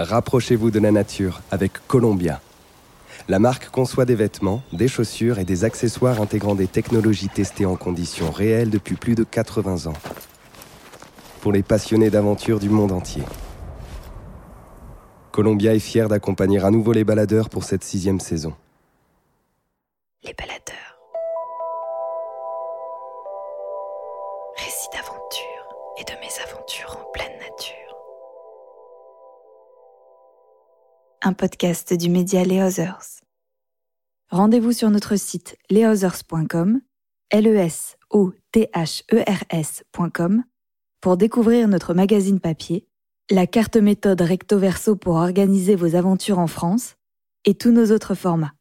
Rapprochez-vous de la nature avec Columbia. La marque conçoit des vêtements, des chaussures et des accessoires intégrant des technologies testées en conditions réelles depuis plus de 80 ans. Pour les passionnés d'aventure du monde entier. Columbia est fière d'accompagner à nouveau les baladeurs pour cette sixième saison. Les baladeurs. Podcast du média Les Others. Rendez-vous sur notre site lesothers.com, l e s e pour découvrir notre magazine papier, la carte méthode recto verso pour organiser vos aventures en France et tous nos autres formats.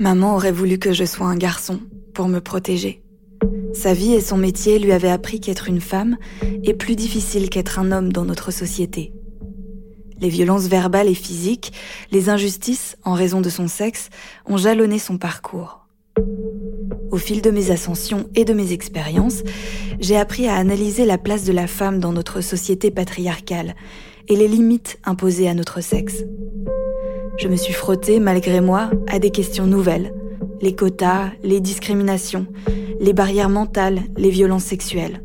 Maman aurait voulu que je sois un garçon pour me protéger. Sa vie et son métier lui avaient appris qu'être une femme est plus difficile qu'être un homme dans notre société. Les violences verbales et physiques, les injustices en raison de son sexe ont jalonné son parcours. Au fil de mes ascensions et de mes expériences, j'ai appris à analyser la place de la femme dans notre société patriarcale et les limites imposées à notre sexe. Je me suis frottée, malgré moi, à des questions nouvelles. Les quotas, les discriminations, les barrières mentales, les violences sexuelles.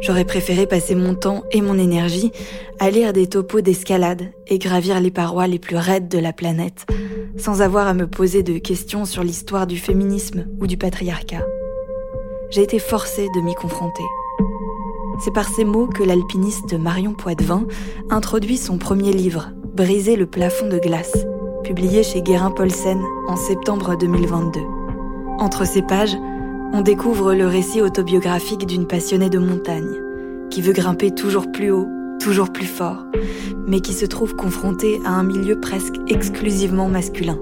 J'aurais préféré passer mon temps et mon énergie à lire des topos d'escalade et gravir les parois les plus raides de la planète, sans avoir à me poser de questions sur l'histoire du féminisme ou du patriarcat. J'ai été forcée de m'y confronter. C'est par ces mots que l'alpiniste Marion Poitvin introduit son premier livre, Briser le plafond de glace, publié chez Guérin Paulsen en septembre 2022. Entre ces pages, on découvre le récit autobiographique d'une passionnée de montagne, qui veut grimper toujours plus haut, toujours plus fort, mais qui se trouve confrontée à un milieu presque exclusivement masculin,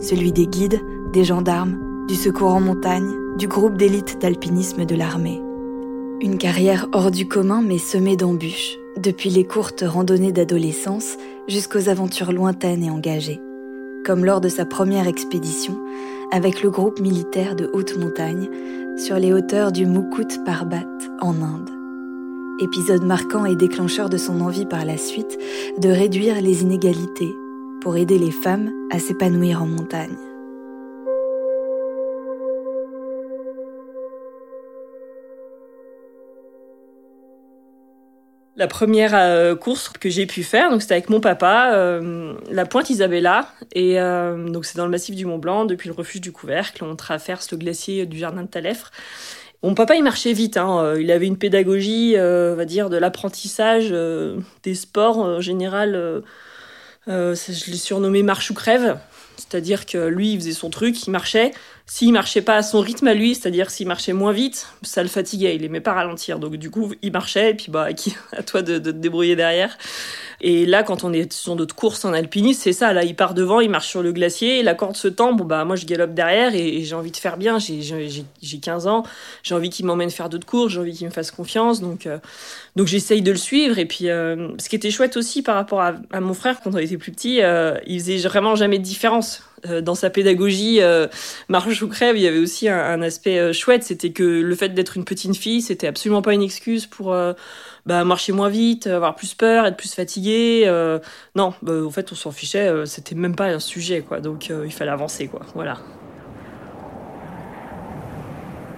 celui des guides, des gendarmes, du secours en montagne, du groupe d'élite d'alpinisme de l'armée. Une carrière hors du commun mais semée d'embûches, depuis les courtes randonnées d'adolescence jusqu'aux aventures lointaines et engagées, comme lors de sa première expédition avec le groupe militaire de haute montagne sur les hauteurs du Mukut Parbat en Inde. Épisode marquant et déclencheur de son envie par la suite de réduire les inégalités pour aider les femmes à s'épanouir en montagne. La première euh, course que j'ai pu faire, donc c'était avec mon papa, euh, la Pointe Isabella, et euh, donc c'est dans le massif du Mont Blanc, depuis le refuge du Couvercle, on traverse le glacier du jardin de Talèfre. Mon papa, il marchait vite. Hein. Il avait une pédagogie, on va dire, de l'apprentissage des sports en général. je l'ai surnommé marche ou crève. C'est-à-dire que lui, il faisait son truc, il marchait. S'il marchait pas à son rythme à lui, c'est-à-dire s'il marchait moins vite, ça le fatiguait, il aimait pas ralentir. Donc du coup, il marchait et puis bah à toi de, te débrouiller derrière. Et là, quand on est sur notre course en alpinisme, c'est ça. Là, il part devant, il marche sur le glacier, la corde se tend. Bon, bah, moi, je galope derrière et, j'ai envie de faire bien. J'ai 15 ans, j'ai envie qu'il m'emmène faire d'autres courses, j'ai envie qu'il me fasse confiance. Donc, euh, donc j'essaye de le suivre. Et puis, euh, ce qui était chouette aussi par rapport à, mon frère, quand on était plus petit, euh, il faisait vraiment jamais de différence. Dans sa pédagogie, marche ou crève, il y avait aussi un, aspect chouette. C'était que le fait d'être une petite fille, c'était absolument pas une excuse pour bah, marcher moins vite, avoir plus peur, être plus fatigué. Euh, non, bah, en fait, on s'en fichait, euh, c'était même pas un sujet, quoi. Donc, euh, il fallait avancer, quoi. Voilà.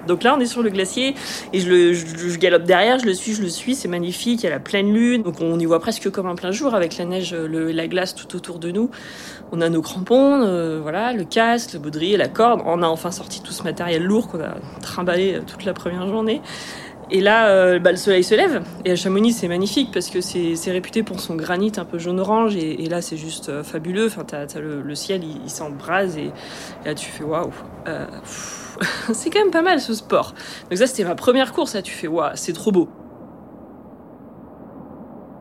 Donc là, on est sur le glacier et je, galope derrière, je le suis, je le suis, c'est magnifique, il y a la pleine lune, donc on y voit presque comme un plein jour avec la neige, le, la glace tout autour de nous. On a nos crampons, voilà, le casque, le baudrier, la corde. On a enfin sorti tout ce matériel lourd qu'on a trimballé toute la première journée. Et là, euh, bah, le soleil se lève. Et à Chamonix, c'est magnifique parce que c'est réputé pour son granit un peu jaune-orange. Et, là, c'est juste euh, fabuleux. Enfin, t'as, le, ciel, il, s'embrase. Et, là, tu fais waouh. Euh, c'est quand même pas mal ce sport. Donc, ça, c'était ma première course. Là, tu fais waouh, c'est trop beau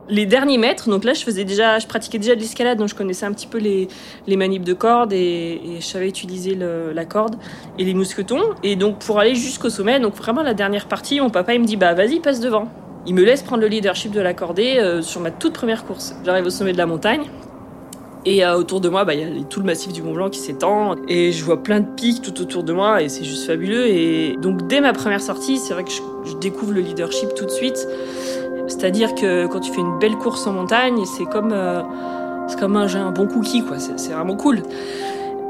les derniers mètres, donc là je faisais déjà, je pratiquais déjà de l'escalade, donc je connaissais un petit peu les, les de corde et, je savais utiliser la corde et les mousquetons. Et donc pour aller jusqu'au sommet, donc vraiment la dernière partie, mon papa il me dit bah vas-y passe devant. Il me laisse prendre le leadership de la cordée euh, sur ma toute première course. J'arrive au sommet de la montagne Et euh, autour de moi, bah, il y a tout le massif du Mont Blanc qui s'étend. Et je vois plein de pics tout autour de moi et c'est juste fabuleux. Et donc dès ma première sortie, c'est vrai que je, découvre le leadership tout de suite. C'est-à-dire que quand tu fais une belle course en montagne, c'est comme, euh, comme un, un bon cookie, quoi. C'est vraiment cool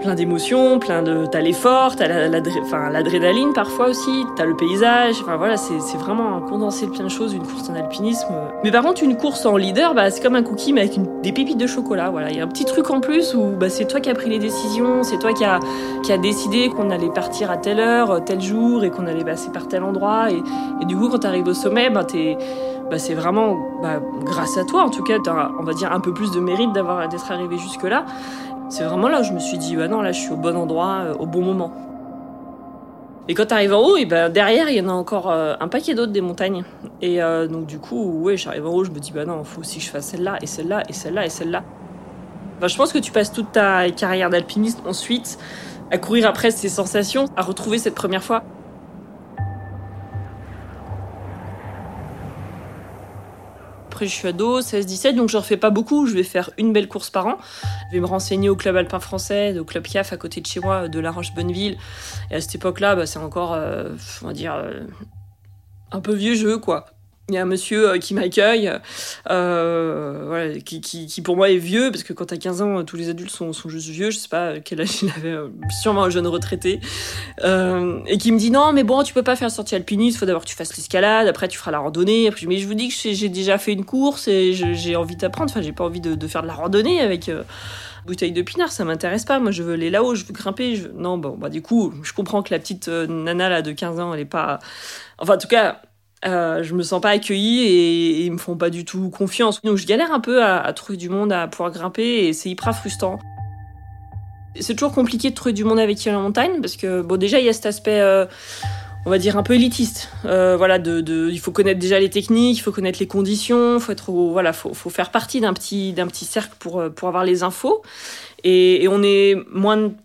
plein d'émotions, plein de t'as l'effort, t'as l'adrénaline parfois aussi, t'as le paysage. Enfin voilà, c'est vraiment un condensé de plein de choses, une course en alpinisme. Mais par contre, une course en leader, bah, c'est comme un cookie mais avec des pépites de chocolat. Voilà, il y a un petit truc en plus où bah, c'est toi qui as pris les décisions, c'est toi qui a qui a décidé qu'on allait partir à telle heure, tel jour et qu'on allait passer par tel endroit. Et, du coup, quand t'arrives au sommet, bah, c'est vraiment grâce à toi, en tout cas, as, on va dire un peu plus de mérite d'avoir d'être arrivé jusque là. C'est vraiment là où je me suis dit, bah non, là je suis au bon endroit, euh, au bon moment. Et quand t'arrives en haut, et ben derrière il y en a encore euh, un paquet d'autres des montagnes. Et euh, donc du coup, ouais, j'arrive en haut, je me dis bah non, faut aussi que je fasse celle-là et celle-là et celle-là et celle-là. je pense que tu passes toute ta carrière d'alpiniste ensuite à courir après ces sensations, à retrouver cette première fois. Après, je suis ado, 16-17, donc je refais pas beaucoup. Je vais faire une belle course par an. Je vais me renseigner au club alpin français, au club CAF à côté de chez moi, de La Roche-Bonneville. Et à cette époque-là, bah, c'est encore, euh, on va dire, euh, un peu vieux jeu, quoi il y a un monsieur euh, qui m'accueille, euh, qui, pour moi est vieux, parce que quand t'as 15 ans, tous les adultes sont, juste vieux, je sais pas quel âge il avait, euh, sûrement un jeune retraité, et qui me dit non, mais bon, tu peux pas faire sortie alpiniste, faut d'abord que tu fasses l'escalade, après tu feras la randonnée, mais je vous dis que j'ai déjà fait une course et j'ai envie d'apprendre, enfin j'ai pas envie de, faire de la randonnée avec euh, bouteille de pinard, ça m'intéresse pas. Moi, je veux aller là-haut, je veux grimper. Non, bon, bah, du coup, je comprends que la petite nana là de 15 ans, elle est pas. Enfin, en tout cas, euh, je me sens pas accueillie et, ils me font pas du tout confiance. Donc je galère un peu à, trouver du monde à pouvoir grimper et c'est hyper frustrant. C'est toujours compliqué de trouver du monde avec qui aller en montagne parce que bon déjà il y a cet aspect euh, on va dire un peu élitiste. Euh, voilà, il faut connaître déjà les techniques, il faut connaître les conditions, faut être, voilà, faut, faut faire partie d'un petit, d'un petit cercle pour, pour avoir les infos. Et, on est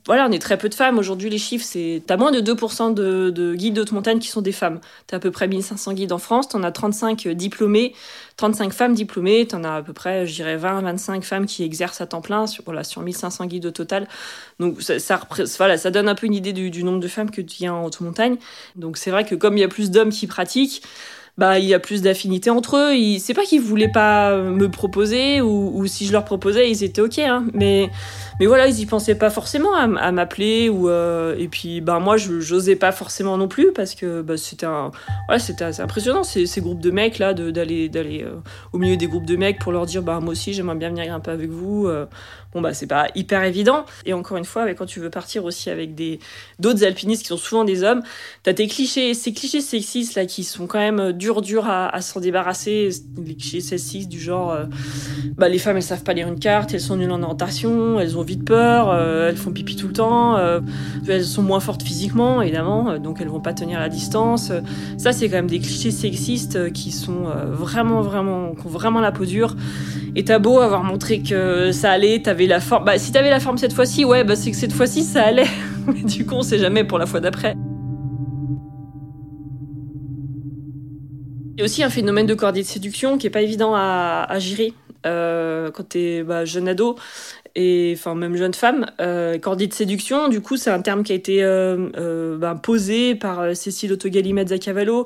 voilà, on est très peu de femmes. Aujourd'hui, les chiffres, c'est, t'as moins de 2% de, de guides de montagne qui sont des femmes. T'as à peu près 1500 guides en France, t'en as 35 diplômés, 35 femmes diplômées, t'en as à peu près, je dirais, 20, 25 femmes qui exercent à temps plein sur, voilà, sur 1500 guides au total. Donc, ça, voilà, ça donne un peu une idée du, du nombre de femmes que tu y a en haute montagne. Donc, c'est vrai que comme il y a plus d'hommes qui pratiquent, bah il y a plus d'affinité entre eux. C'est pas qu'ils voulaient pas me proposer ou, si je leur proposais, ils étaient ok. Hein. Mais mais voilà, ils y pensaient pas forcément à, m'appeler ou euh, et puis bah moi je j'osais pas forcément non plus parce que bah, c'était ouais assez impressionnant ces, groupes de mecs là d'aller d'aller euh, au milieu des groupes de mecs pour leur dire bah moi aussi j'aimerais bien venir peu avec vous. Euh. bon bah c'est pas hyper évident et encore une fois, quand tu veux partir aussi avec des d'autres alpinistes qui sont souvent des hommes, t'as tes clichés, ces clichés sexistes là qui sont quand même durs durs à, à s'en débarrasser, les clichés sexistes du genre bah les femmes elles savent pas lire une carte, elles sont nulles en orientation, elles ont de peur, euh, elles font pipi tout le temps, euh, elles sont moins fortes physiquement, évidemment, euh, donc elles vont pas tenir la distance. Ça, c'est quand même des clichés sexistes qui sont vraiment, vraiment, qui ont vraiment la peau dure. Et t'as beau avoir montré que ça allait, t'avais la forme. Bah, si t'avais la forme cette fois-ci, ouais, bah, c'est que cette fois-ci, ça allait. Mais du coup, on sait jamais pour la fois d'après. Il y a aussi un phénomène de cordée de séduction qui est pas évident à, gérer. Euh, quand t'es bah, jeune ado et enfin même jeune femme. Euh, cordée de séduction, du coup, c'est un terme qui a été euh, euh ben, posé par Cécile Autogali-Mezzacavallo,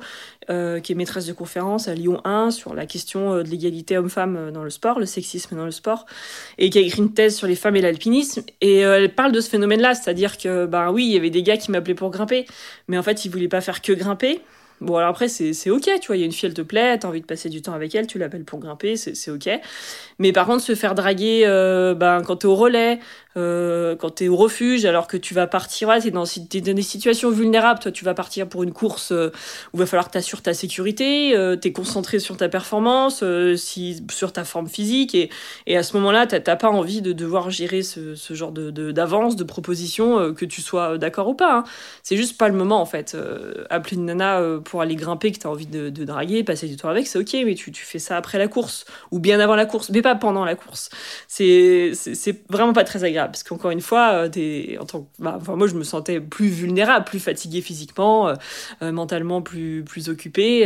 euh, qui est maîtresse de conférence à Lyon 1 sur la question de l'égalité homme-femme dans le sport, le sexisme dans le sport, et qui a écrit une thèse sur les femmes et l'alpinisme. Et elle parle de ce phénomène-là, c'est-à-dire que ben oui, il y avait des gars qui m'appelaient pour grimper, mais en fait, ils voulaient pas faire que grimper. Bon, alors après, c'est ok, tu vois, il y a une fille, elle te plaît, t'as envie de passer du temps avec elle, tu l'appelles pour grimper, c'est ok. Mais par contre, se faire draguer euh, ben, quand t'es au relais, euh, quand t'es au refuge, alors que tu vas partir, ouais, t'es dans, dans des situations vulnérables, toi, tu vas partir pour une course euh, où il va falloir que t'assures ta sécurité, euh, t'es concentré sur ta performance, si, sur ta forme physique, et, et à ce moment-là, t'as pas envie de devoir gérer ce, ce genre d'avance, de, d'avance de proposition, que tu sois d'accord ou pas. Hein. C'est juste pas le moment, en fait. appeler une nana pour aller grimper, que tu as envie de, draguer, passer du temps avec, c'est ok, mais tu, tu, fais ça après la course ou bien avant la course, mais pas pendant la course. C'est vraiment pas très agréable parce qu'encore une fois, es, en tant, bah, enfin, moi je me sentais plus vulnérable, plus fatigué physiquement, mentalement plus, plus occupé,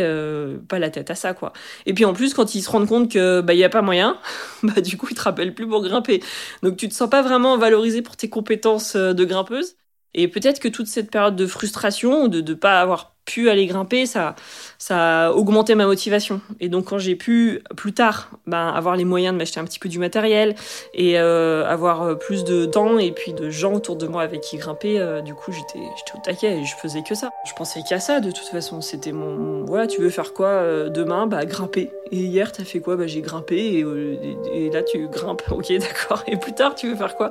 pas la tête à ça quoi. Et puis en plus, quand ils se rendent compte que bah, a pas moyen, bah, du coup ils te rappellent plus pour grimper. Donc tu te sens pas vraiment valorisé pour tes compétences de grimpeuse. Et peut-être que toute cette période de frustration, de ne pas avoir pu aller grimper, ça, ça a augmenté ma motivation. Et donc quand j'ai pu plus tard ben, avoir les moyens de m'acheter un petit peu du matériel et euh, avoir euh, plus de temps et puis de gens autour de moi avec qui grimper, euh, du coup j'étais au taquet et je faisais que ça. Je pensais qu'à ça de toute façon. C'était mon voilà, tu veux faire quoi demain? Bah grimper. Et hier t'as fait quoi? Bah j'ai grimpé et, et, là tu grimpes. Ok d'accord. Et plus tard tu veux faire quoi?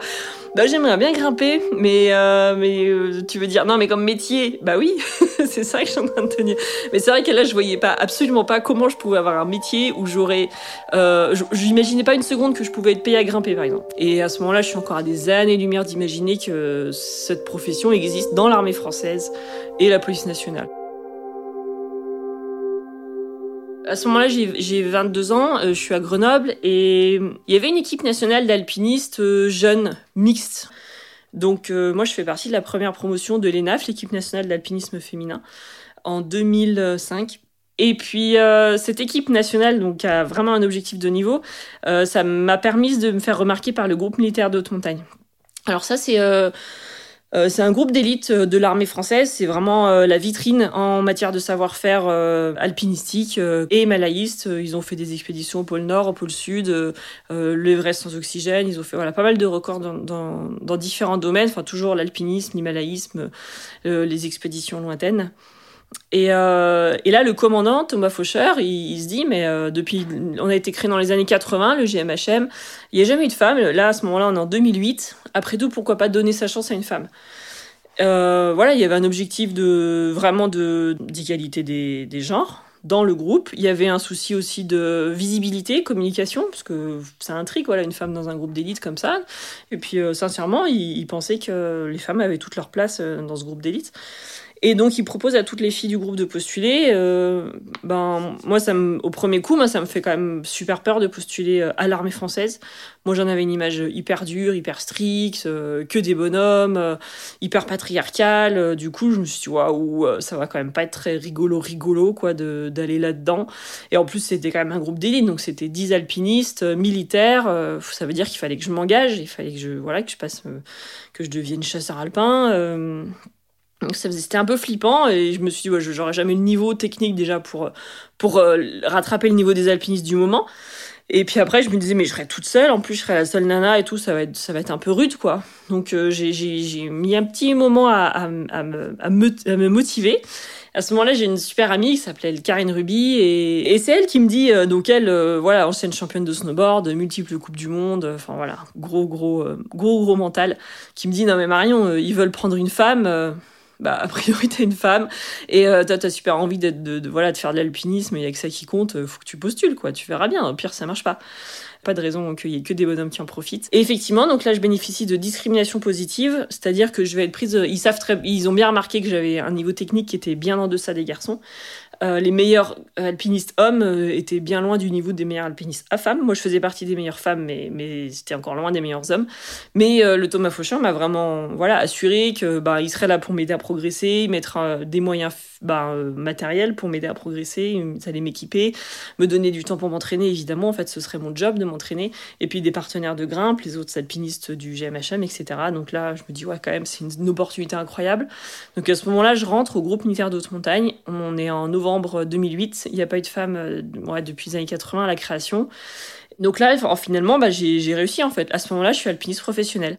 Bah j'aimerais bien grimper, mais mais tu veux dire non mais comme métier? Bah oui, c'est ça Mais c'est vrai que là je voyais pas, absolument pas comment je pouvais avoir un métier où j'aurais. Euh, J'imaginais pas une seconde que je pouvais être payé à grimper, par exemple. Et à ce moment-là, je suis encore à des années-lumière d'imaginer que cette profession existe dans l'armée française et la police nationale. À ce moment-là, j'ai 22 ans, euh, je suis à Grenoble et il y avait une équipe nationale d'alpinistes euh, jeunes, mixtes. Donc euh, moi, je fais partie de la première promotion de l'ENAF, l'équipe nationale d'alpinisme féminin en 2005. Et puis euh, cette équipe nationale donc a vraiment un objectif de niveau. Euh, ça m'a permis de me faire remarquer par le groupe militaire de haute montagne. Alors ça c'est c'est un groupe d'élite de l'armée française. C'est vraiment la vitrine en matière de savoir-faire alpinistique et malaïste. Ils ont fait des expéditions au pôle Nord, au pôle Sud, l'Everest sans oxygène. Ils ont fait voilà pas mal de records dans, dans, dans différents domaines. Enfin toujours l'alpinisme, l'himalayisme, les expéditions lointaines. Et, euh, et, là, le commandant, Thomas Faucheur, il, se dit, mais euh, depuis, on a été créé dans les années 80, le GMHM, il n'y a jamais eu de femme. Là, à ce moment-là, on est en 2008. Après tout, pourquoi pas donner sa chance à une femme? Euh, Voilà, il y avait un objectif de vraiment de d'égalité des, des genres dans le groupe. Il y avait un souci aussi de visibilité, communication, parce que un trick, voilà, une femme dans un groupe d'élite comme ça. Et puis, sincèrement, il, il, pensait que les femmes avaient toute leur place dans ce groupe d'élite. Et donc, il propose à toutes les filles du groupe de postuler. Euh, ben, moi, au premier coup, moi, ça me fait quand même super peur de postuler euh, à l'armée française. Moi, j'en avais une image hyper dure, hyper stricte, euh, que des bonhommes, hyper patriarcale. du coup, je me suis dit, waouh, ça va quand même pas être très rigolo, rigolo, quoi, d'aller là-dedans. Et en plus, c'était quand même un groupe d'élite, donc c'était 10 alpinistes, militaires. ça veut dire qu'il fallait que je m'engage, il fallait que je, voilà, que je passe, que je devienne chasseur alpin c'était un peu flippant et je me suis dit ouais, j'aurais jamais le niveau technique déjà pour pour euh, rattraper le niveau des alpinistes du moment. Et puis après je me disais mais je serais toute seule. En plus je serais la seule nana et tout. Ça va être ça va être un peu rude quoi. Donc euh, j'ai mis un petit moment à, me, à, me, motiver. À ce moment-là, j'ai une super amie qui s'appelait Karine Ruby et, c'est elle qui me dit, euh, donc elle, voilà, ancienne championne de snowboard, multiples coupes du monde, enfin voilà, gros, gros, gros, gros mental, qui me dit, non mais Marion, ils veulent prendre une femme, bah a priori t'es une femme. Et euh, t'as as super envie de, voilà de faire de l'alpinisme il y a que ça qui compte euh, faut que tu postules quoi. Tu verras bien. Au pire ça marche pas. Pas de raison qu'il y ait que des bonhommes qui en profitent. Et effectivement donc là je bénéficie de discrimination positive c'est-à-dire que je vais être prise euh, ils savent très ils ont bien remarqué que j'avais un niveau technique qui était bien en deçà des garçons euh, les meilleurs alpinistes hommes euh, étaient bien loin du niveau des meilleurs alpinistes à femmes. Moi, je faisais partie des meilleures femmes, mais, mais c'était encore loin des meilleurs hommes. Mais euh, le Thomas Faucheur m'a vraiment voilà, assuré que bah, serait là pour m'aider à progresser, mettre des moyens bah, matériels pour m'aider à progresser, ça allait m'équiper, me donner du temps pour m'entraîner, évidemment. En fait, ce serait mon job de m'entraîner. Et puis des partenaires de grimpe, les autres alpinistes du GMHM, etc. Donc là, je me dis, ouais, quand même, c'est une, opportunité incroyable. Donc à ce moment-là, je rentre au groupe militaire d'haute montagne. On est en novembre novembre 2008. Il n'y a pas eu de femme euh, ouais, depuis les années 80 à la création. Donc là, finalement, bah, j'ai réussi en fait. À ce moment-là, je suis alpiniste professionnel.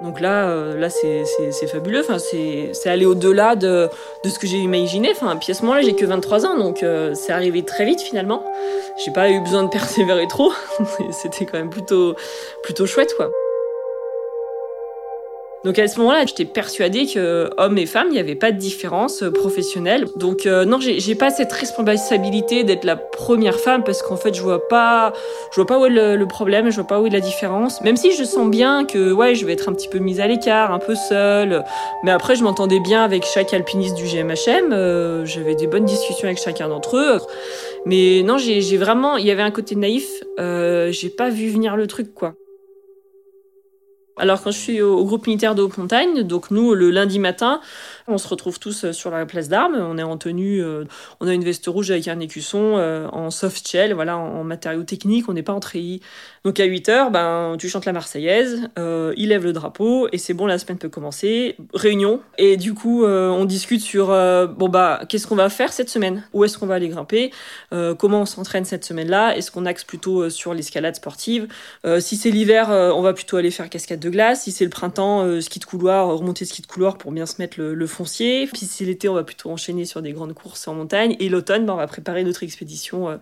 Donc là, euh, là c'est fabuleux. Enfin, c'est aller au-delà de, de, ce que j'ai imaginé. Enfin, puis à ce moment-là, j'ai que 23 ans, donc euh, c'est arrivé très vite finalement. J'ai pas eu besoin de persévérer trop. C'était quand même plutôt, plutôt chouette, quoi. Donc à ce moment-là, j'étais persuadée que hommes et femmes, il n'y avait pas de différence euh, professionnelle. Donc euh, non, j'ai pas cette responsabilité d'être la première femme parce qu'en fait, je vois pas, je vois pas où est le, problème, je vois pas où est la différence. Même si je sens bien que ouais, je vais être un petit peu mise à l'écart, un peu seule. Mais après, je m'entendais bien avec chaque alpiniste du GMHM. Euh, j'avais des bonnes discussions avec chacun d'entre eux. Mais non, j'ai vraiment, il y avait un côté naïf. Euh, j'ai pas vu venir le truc quoi. Alors quand je suis au groupe militaire de haute montagne, donc nous le lundi matin, on se retrouve tous euh, sur la place d'armes. On est en tenue, euh, on a une veste rouge avec un écusson euh, en soft shell, voilà, en, matériaux techniques. On n'est pas en treillis. Donc à 8 heures, ben tu chantes la Marseillaise, il lève le drapeau et c'est bon, la semaine peut commencer. Réunion et du coup on discute sur bon bah qu'est-ce qu'on va faire cette semaine? Où est-ce qu'on va aller grimper? Comment on s'entraîne cette semaine-là? Est-ce qu'on axe plutôt sur l'escalade sportive? Si c'est l'hiver, on va plutôt aller faire cascade de glace. Si c'est le printemps, ski de couloir, remonter ski de couloir pour bien se mettre le, foncier. Puis si l'été, on va plutôt enchaîner sur des grandes courses en montagne. Et l'automne, bah, on va préparer notre expédition euh,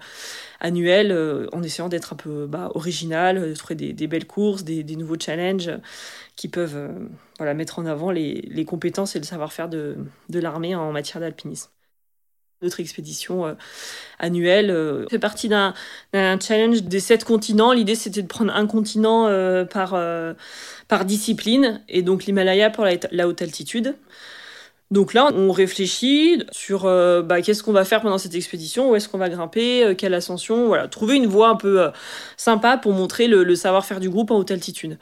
annuelle euh, en essayant d'être un peu bah, original, de trouver des, belles courses, des, nouveaux challenges qui peuvent euh, voilà, mettre en avant les, compétences et le savoir-faire de, l'armée en matière d'alpinisme notre expédition annuelle fait partie d'un challenge des sept continents. L'idée, c'était de prendre un continent par, par discipline, et donc l'Himalaya pour la, haute altitude. Donc là, on réfléchit sur euh, bah, qu'est-ce qu'on va faire pendant cette expédition, où est-ce qu'on va grimper, euh, quelle ascension, voilà, trouver une voie un peu euh, sympa pour montrer le, savoir-faire du groupe en haute altitude.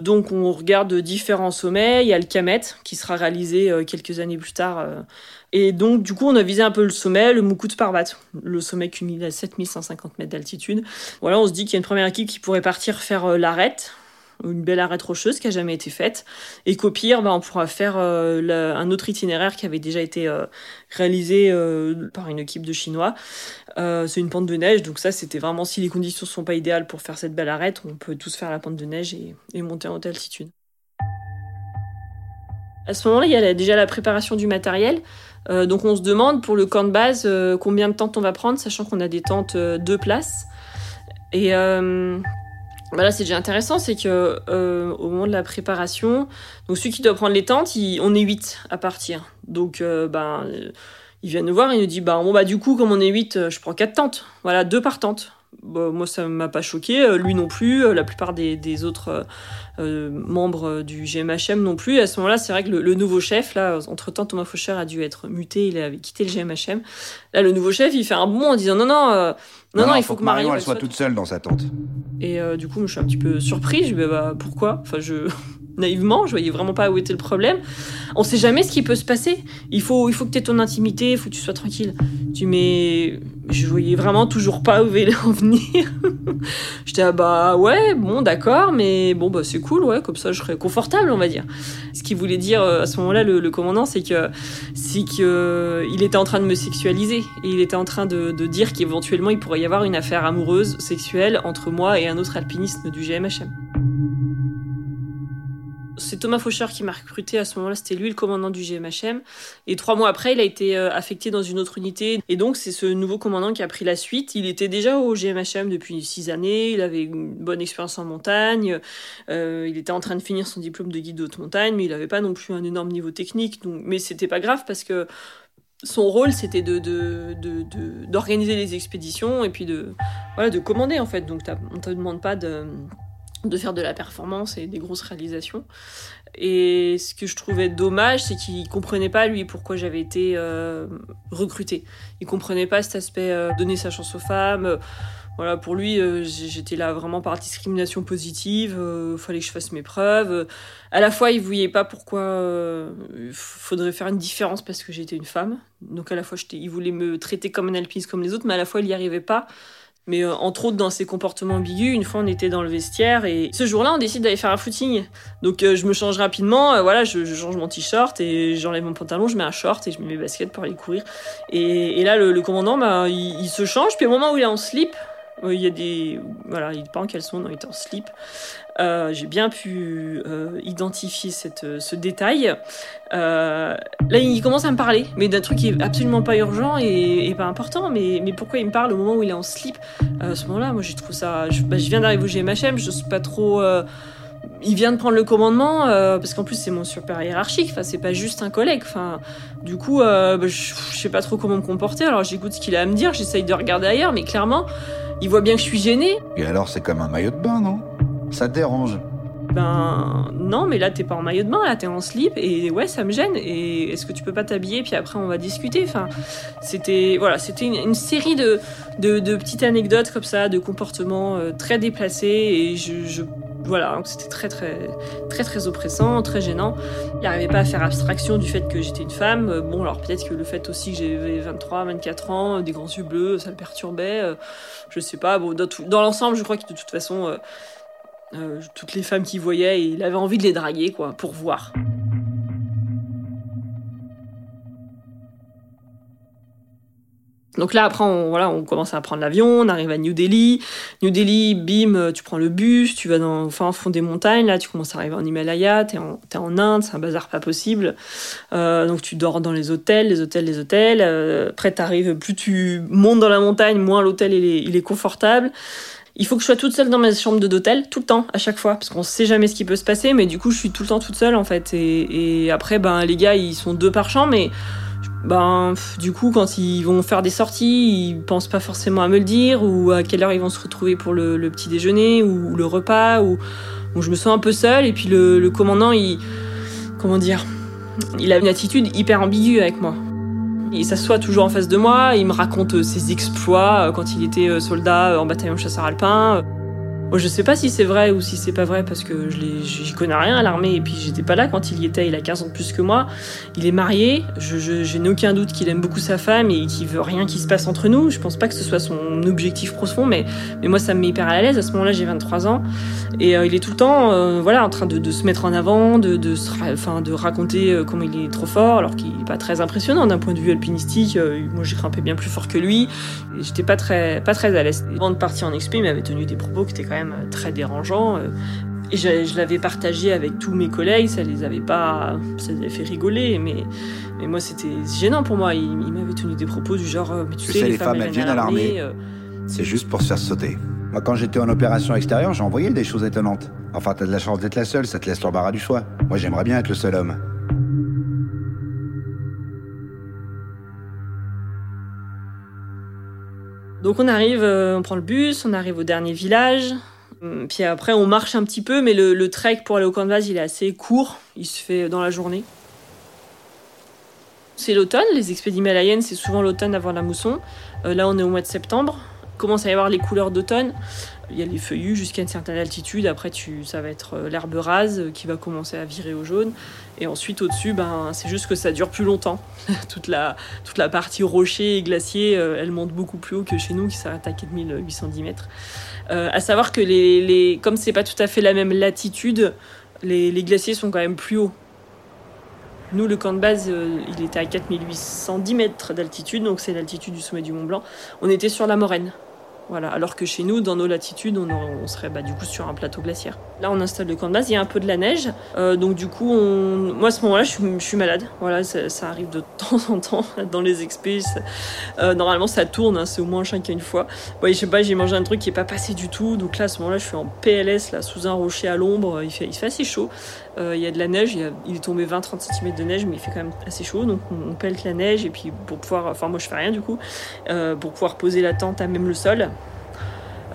Donc on regarde différents sommets, il y a le Kamet qui sera réalisé quelques années plus tard. et donc du coup on a visé un peu le sommet, le Mukut Parbat, le sommet culmine à 7150 mètres d'altitude. Voilà, on se dit qu'il y a une première équipe qui pourrait partir faire l'arête, une belle arête rocheuse qui a jamais été faite. Et qu'au pire, bah, on pourra faire euh, un autre itinéraire qui avait déjà été euh, réalisé euh, par une équipe de Chinois. c'est une pente de neige, donc ça c'était vraiment si les conditions sont pas idéales pour faire cette belle arête, on peut tous faire la pente de neige et, monter en haute altitude. À ce moment-là, il y a déjà la préparation du matériel. donc on se demande pour le camp de base combien de tentes on va prendre, sachant qu'on a des tentes deux places. Et bah là, c'est déjà intéressant, c'est que euh, au moment de la préparation, donc celui qui doit prendre les tentes, on est 8 à partir. Donc, euh, ben, euh, il vient nous voir, il nous dit, bah, bon, bah, du coup, comme on est 8, je prends 4 tentes. Voilà, deux par tente. Moi, ça m'a pas choqué, lui non plus, la plupart des, autres membres du GMHM non plus. à ce moment-là, c'est vrai que le, nouveau chef, là, entre-temps, Thomas Faucher a dû être muté, il avait quitté le GMHM. Là, le nouveau chef, il fait un bond en disant, non, non, non, non, il faut, que Marion, elle soit toute seule dans sa tente. Et euh, du coup, je suis un petit peu surprise. Je me dis, bah, pourquoi? Enfin, je. Naïvement, je voyais vraiment pas où était le problème. On sait jamais ce qui peut se passer. Il faut, il faut que tu aies ton intimité, il faut que tu sois tranquille. Tu mais je voyais vraiment toujours pas où il en venir. J'étais ah bah ouais, bon d'accord, mais bon bah c'est cool, ouais, comme ça je serais confortable, on va dire. Ce qu'il voulait dire euh, à ce moment-là, le, commandant, c'est que c'est que euh, il était en train de me sexualiser et il était en train de, de dire qu'éventuellement il pourrait y avoir une affaire amoureuse sexuelle entre moi et un autre alpiniste du GMHM. C'est Thomas Faucher qui m'a recruté à ce moment-là, c'était lui le commandant du GMHM. Et trois mois après, il a été euh, affecté dans une autre unité. Et donc, c'est ce nouveau commandant qui a pris la suite. Il était déjà au GMHM depuis six années, il avait une bonne expérience en montagne, euh, il était en train de finir son diplôme de guide de haute montagne, mais il n'avait pas non plus un énorme niveau technique. Donc... Mais c'était pas grave parce que son rôle, c'était de, d'organiser les expéditions et puis de, voilà, de commander en fait. Donc, on te demande pas de de faire de la performance et des grosses réalisations. Et ce que je trouvais dommage, c'est qu'il comprenait pas lui pourquoi j'avais été euh, recrutée. Il comprenait pas cet aspect euh, donner sa chance aux femmes. voilà, pour lui, euh, j'étais là vraiment par discrimination positive. Il fallait que je fasse mes preuves. À la fois, il voyait pas pourquoi il faudrait faire une différence parce que j'étais une femme. Donc à la fois, il voulait me traiter comme un alpiniste comme les autres, mais à la fois, il n'y arrivait pas mais euh, entre autres dans ses comportements ambigus, une fois on était dans le vestiaire et ce jour-là on décide d'aller faire un footing. Donc euh, je me change rapidement, euh, voilà, je, change mon t-shirt et j'enlève mon pantalon, je mets un short et je mets mes baskets pour aller courir. Et, là le, commandant, bah, il, se change, puis au moment où il est en slip, il y a des, voilà, il pas en caleçon, non, il est en slip. Euh, j'ai bien pu euh, identifier cette, euh, ce détail. là, il commence à me parler, mais d'un truc qui est absolument pas urgent et, pas important. Mais, mais pourquoi il me parle au moment où il est en slip? À ce moment-là, moi, je trouve ça. Je, bah, je viens d'arriver au GMHM, je sais pas trop il vient de prendre le commandement euh, parce qu'en plus c'est mon super hiérarchique. Enfin, c'est pas juste un collègue. Enfin, du coup, euh, bah, je, sais pas trop comment me comporter. Alors j'écoute ce qu'il a à me dire. J'essaye de regarder ailleurs, mais clairement, il voit bien que je suis gênée. Et alors, c'est comme un maillot de bain, non? Ça te dérange? Ben non, mais là t'es pas en maillot de bain, là t'es en slip et ouais ça me gêne. Et est-ce que tu peux pas t'habiller puis après on va discuter? Enfin, c'était voilà, c'était une, série de, de, petites anecdotes comme ça, de comportements très déplacés et je, je voilà, c'était très très très très oppressant, très gênant. Il n'arrivait pas à faire abstraction du fait que j'étais une femme. Euh, bon, alors peut-être que le fait aussi que j'avais 23, 24 ans, des grands yeux bleus, ça le perturbait. Euh, je sais pas. Bon, dans, l'ensemble, je crois que de toute façon, euh, toutes les femmes qu'il voyait, il avait envie de les draguer, quoi, pour voir. Donc là, après, on, commence à prendre l'avion, on arrive à New Delhi. New Delhi, bim, tu prends le bus, tu vas dans, enfin, fond des montagnes, là, tu commences à arriver en Himalaya, t'es en, en Inde, c'est un bazar pas possible. Euh, donc tu dors dans les hôtels, les hôtels, les hôtels. Euh, après, t'arrives, plus tu montes dans la montagne, moins l'hôtel il est, confortable. Il faut que je sois toute seule dans ma chambre d'hôtel, tout le temps, à chaque fois, parce qu'on sait jamais ce qui peut se passer, mais du coup, je suis tout le temps toute seule, en fait. Et, et après, ben, les gars, ils sont deux par chambre, mais ben du coup quand ils vont faire des sorties, ils pensent pas forcément à me le dire ou à quelle heure ils vont se retrouver pour le, petit déjeuner ou, le repas ou, je me sens un peu seule et puis le, commandant il comment dire il a une attitude hyper ambiguë avec moi. Il s'assoit toujours en face de moi, il me raconte ses exploits euh, quand il était euh, soldat en bataillon chasseur alpin. Moi, je sais pas si c'est vrai ou si c'est pas vrai parce que je j'y connais rien à l'armée et puis j'étais pas là quand il y était. Il a 15 ans de plus que moi. Il est marié. Je, je n'ai aucun doute qu'il aime beaucoup sa femme et qu'il veut rien qui se passe entre nous. Je pense pas que ce soit son objectif profond, mais, mais moi, ça me met hyper à l'aise. À ce moment-là, j'ai 23 ans et euh, il est tout le temps, euh, voilà, en train de, de, se mettre en avant, de, de, enfin, de raconter euh, comment il est trop fort, alors qu'il est pas très impressionnant d'un point de vue alpinistique. moi, j'ai grimpé bien plus fort que lui. J'étais pas très, pas très à l'aise. Avant de partir en expo, il m'avait tenu des propos qui étaient quand même euh, très dérangeant. Euh, et je, l'avais partagé avec tous mes collègues, ça les avait pas, ça les avait fait rigoler, mais, mais moi c'était gênant pour moi. Il, m'avait tenu des propos du genre, euh, mais tu, sais, les, femmes, elles viennent à l'armée, c'est juste pour se faire sauter. Moi, quand j'étais en opération extérieure, j'ai envoyé des choses étonnantes. Enfin, t'as de la chance d'être la seule, ça te laisse l'embarras du choix. Moi, j'aimerais bien être le seul homme. Donc on arrive, on prend le bus, on arrive au dernier village, Hum, puis après, on marche un petit peu, mais le, trek pour aller au base, il est assez court. Il se fait dans la journée. C'est l'automne, les expéditions himalayennes, c'est souvent l'automne avant la mousson. Euh, là, on est au mois de septembre. Il commence à y avoir les couleurs d'automne. Il y a les feuillus jusqu'à une certaine altitude. Après, tu, ça va être euh, l'herbe rase euh, qui va commencer à virer au jaune. Et ensuite, au-dessus, ben, c'est juste que ça dure plus longtemps. toute, la, toute la partie rocher et glacier, elle monte beaucoup plus haut que chez nous, qui s'arrête à 4810 mètres. Euh, à savoir que les, les comme c'est pas tout à fait la même latitude, les, glaciers sont quand même plus hauts. Nous, le camp de base, euh, il était à 4810 mètres d'altitude, donc c'est l'altitude du sommet du Mont Blanc. On était sur la Moraine. Voilà. Alors que chez nous, dans nos latitudes, on, serait bah, du coup sur un plateau glaciaire. Là, on installe le camp de base, il y a un peu de la neige. Euh, donc du coup, on... moi à ce moment-là, je, suis malade. Voilà, ça, arrive de temps en temps dans les expés. Euh, normalement, ça tourne, hein, c'est au moins chacun une fois. Ouais, je sais pas, j'ai mangé un truc qui est pas passé du tout. Donc là, à ce moment-là, je suis en PLS, là, sous un rocher à l'ombre. Il fait, il fait assez chaud. Euh, il y a de la neige, il, est tombé 20-30 cm de neige, mais il fait quand même assez chaud. Donc on, pèle la neige et puis pour pouvoir, enfin moi je fais rien du coup, euh, pour pouvoir poser la tente à même le sol.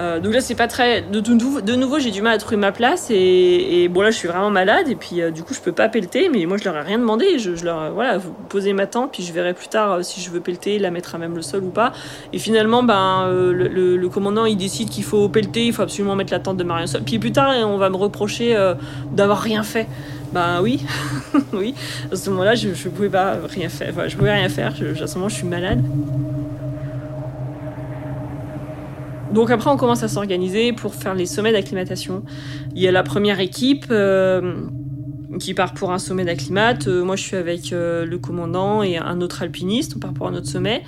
Euh, donc là, c'est pas très. De, nouveau, j'ai du mal à trouver ma place et, bon, là, je suis vraiment malade et puis du coup, je peux pas pelleter, mais moi, je leur ai rien demandé. Je, leur, voilà, vous posez ma tente, puis je verrai plus tard si je veux pelleter, la mettre à même le sol ou pas. Et finalement, ben, le, commandant, il décide qu'il faut pelleter, il faut absolument mettre la tente de Marion sol. Puis plus tard, on va me reprocher d'avoir rien fait. Ben oui, oui. À ce moment-là, je, je pouvais pas rien faire. Enfin, je pouvais rien faire. Je, à ce moment, je suis malade. Donc après, on commence à s'organiser pour faire les sommets d'acclimatation. Il y a la première équipe euh, qui part pour un sommet d'acclimat. Euh, moi, je suis avec euh, le commandant et un autre alpiniste. On part pour un autre sommet.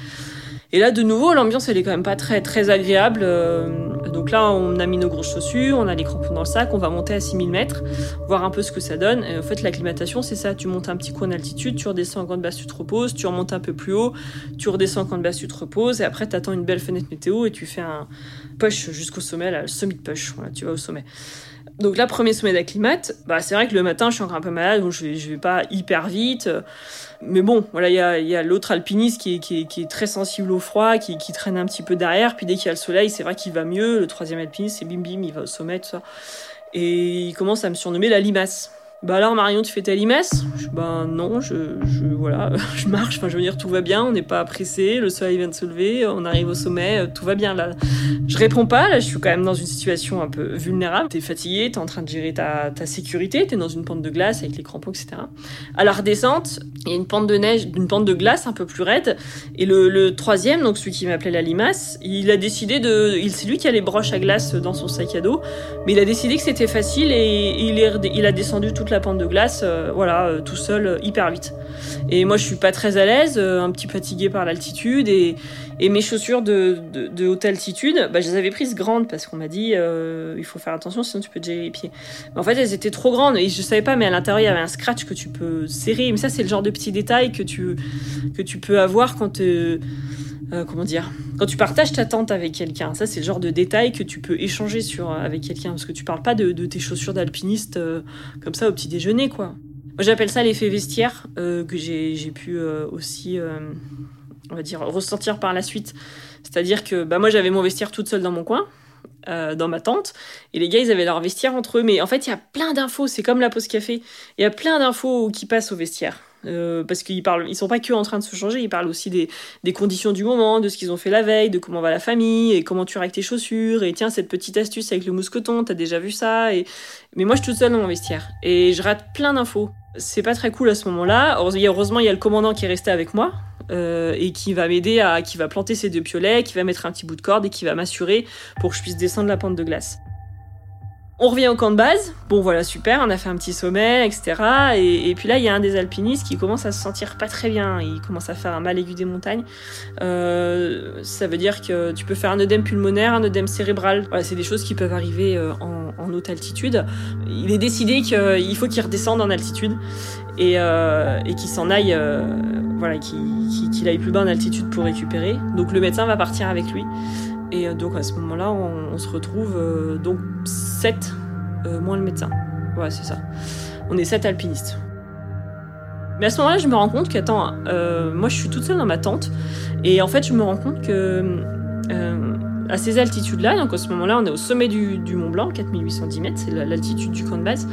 Et là, de nouveau, l'ambiance, elle est quand même pas très, très agréable. Euh, donc là, on a mis nos grosses chaussures, on a les crampons dans le sac, on va monter à 6000 mètres, voir un peu ce que ça donne. Et en fait, l'acclimatation, c'est ça. Tu montes un petit coup en altitude, tu redescends en grande basse, tu te reposes, tu remontes un peu plus haut, tu redescends en grande basse, tu te reposes, et après, tu attends une belle fenêtre météo et tu fais un push jusqu'au sommet, là, le summit push. Voilà, tu vas au sommet. Donc là, premier sommet d'acclimate, bah, c'est vrai que le matin, je suis encore un peu malade, donc je vais, vais pas hyper vite. Mais bon, voilà, il y a, l'autre alpiniste qui est, très sensible au froid, qui, qui, traîne un petit peu derrière. Puis dès qu'il y a le soleil, c'est vrai qu'il va mieux. Le troisième alpiniste, c'est bim bim, il va au sommet, tout ça. Et il commence à me surnommer la limace. Bah alors Marion, tu fais ta limace Ben non, je, je voilà, je marche. Enfin, je veux dire, tout va bien. On n'est pas pressé. Le soleil vient de se lever. On arrive au sommet. Euh, tout va bien là. Je réponds pas. Là, je suis quand même dans une situation un peu vulnérable. T'es fatigué. T'es en train de gérer ta, ta sécurité. T'es dans une pente de glace avec les crampons, etc. À la redescente, il y a une pente de neige, une pente de glace un peu plus raide. Et le, le troisième, donc celui qui m'appelait la limace, il a décidé de, il c'est lui qui a les broches à glace dans son sac à dos, mais il a décidé que c'était facile et il, est, il a descendu toute la pente de glace, euh, voilà, euh, tout seul, euh, hyper vite. Et moi, je suis pas très à l'aise, un petit fatigué par l'altitude et, et, mes chaussures de, haute altitude, bah, je les avais prises grandes parce qu'on m'a dit il faut faire attention sinon tu peux te geler les pieds. Mais en fait, elles étaient trop grandes et je savais pas, mais à l'intérieur il y avait un scratch que tu peux serrer. Mais ça, c'est le genre de petits détails que tu que tu peux avoir quand comment dire quand tu partages ta tente avec quelqu'un ça c'est le genre de détails que tu peux échanger sur avec quelqu'un parce que tu parles pas de, tes chaussures d'alpiniste comme ça au petit déjeuner quoi moi j'appelle ça l'effet vestiaire euh, que j'ai pu euh, aussi euh, on va dire ressentir par la suite. C'est à dire que bah moi j'avais mon vestiaire toute seule dans mon coin dans ma tente et les gars ils avaient leur vestiaire entre eux. Mais en fait il y a plein d'infos. C'est comme la pause café. Il y a plein d'infos qui passent au vestiaire. Euh, parce qu'ils parlent, ils sont pas que en train de se changer, ils parlent aussi des, des conditions du moment, de ce qu'ils ont fait la veille, de comment va la famille, et comment tu avec tes chaussures, et tiens, cette petite astuce avec le mousqueton, t'as déjà vu ça, et... mais moi je suis toute seule dans mon vestiaire, et je rate plein d'infos. C'est pas très cool à ce moment-là. Heureusement, il y a le commandant qui est resté avec moi, euh, et qui va m'aider à, qui va planter ses deux piolets, qui va mettre un petit bout de corde, et qui va m'assurer pour que je puisse descendre la pente de glace. On revient au camp de base. Bon, voilà, super, on a fait un petit sommet, etc. Et, puis là, il y a un des alpinistes qui commence à se sentir pas très bien. Il commence à faire un mal aigu des montagnes. Euh, ça veut dire que tu peux faire un œdème pulmonaire, un œdème cérébral. Voilà, c'est des choses qui peuvent arriver euh, en, haute altitude. Il est décidé qu'il faut qu'il redescende en altitude et, euh, qu'il s'en aille, voilà, qu'il aille plus bas en altitude pour récupérer. Donc le médecin va partir avec lui. Et euh, donc à ce moment-là, on, se retrouve euh, donc 7 euh, moins le médecin. Ouais, c'est ça. On est 7 alpinistes. Mais à ce moment-là, je me rends compte qu'attends, moi je suis toute seule dans ma tente. Et en fait, je me rends compte que à ces altitudes-là, donc à ce moment-là, on est au sommet du, Mont Blanc, 4810 mètres, c'est l'altitude du camp de base.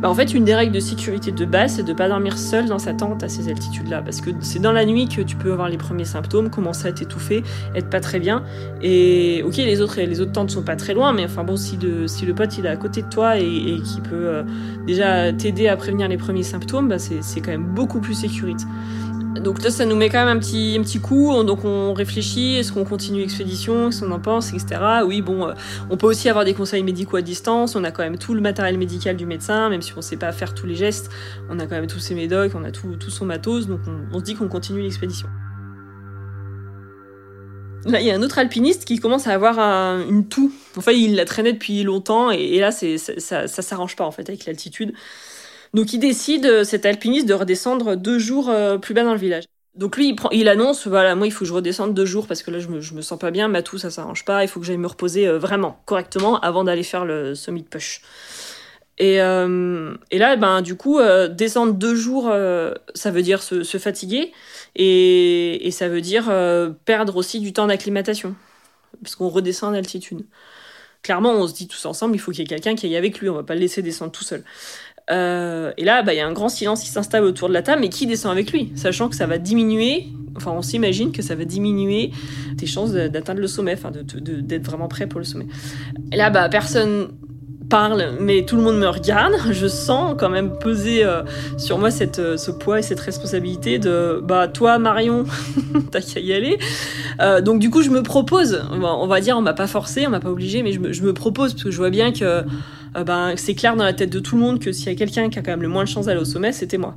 Bah, en fait, une des règles de sécurité de base, c'est de pas dormir seul dans sa tente à ces altitudes-là, parce que c'est dans la nuit que tu peux avoir les premiers symptômes, commencer à t'étouffer, être pas très bien. Et ok, les autres les autres tentes sont pas très loin, mais enfin bon, si le pote il est à côté de toi et, et qui peut euh, déjà t'aider à prévenir les premiers symptômes, bah c'est quand même beaucoup plus sécurité. Donc là, ça nous met quand même un petit, un petit coup. Donc on réfléchit, est-ce qu'on continue l'expédition, qu'est-ce qu'on en pense, etc. Oui, bon, euh, on peut aussi avoir des conseils médicaux à distance. On a quand même tout le matériel médical du médecin, même si on sait pas faire tous les gestes. On a quand même tous ses médocs, on a tout, tout son matos. Donc on, se dit qu'on continue l'expédition. Là, il y a un autre alpiniste qui commence à avoir une toux. Enfin, il la traînait depuis longtemps et, là, ça, ça, ça s'arrange pas en fait avec l'altitude. Donc il décide, euh, cet alpiniste, de redescendre deux jours euh, plus bas dans le village. Donc lui, il, annonce, voilà, moi il faut que je redescende deux jours parce que là je me, je me sens pas bien, ma toux ça s'arrange pas, il faut que j'aille me reposer euh, vraiment, correctement, avant d'aller faire le summit push. Et, et là, ben du coup, descendre deux jours, ça veut dire se, se fatiguer et, et, ça veut dire perdre aussi du temps d'acclimatation parce qu'on redescend en altitude. Clairement, on se dit tous ensemble, il faut qu'il y ait quelqu'un qui aille avec lui, on va pas le laisser descendre tout seul. Euh, et là, bah, il y a un grand silence qui s'installe autour de la table, mais qui descend avec lui Sachant que ça va diminuer, enfin on s'imagine que ça va diminuer tes chances d'atteindre le sommet, enfin d'être vraiment prêt pour le sommet. Et là, bah, personne mais tout le monde me regarde. Je sens quand même peser euh, sur moi euh, ce poids et cette responsabilité de bah toi Marion, t'as qu'à y aller. donc du coup, je me propose. On va dire, on m'a pas forcé, on m'a pas obligé, mais je me, propose parce que je vois bien que euh, ben, c'est clair dans la tête de tout le monde que s'il y a quelqu'un qui a quand même le moins de chance d'aller au sommet, c'était moi.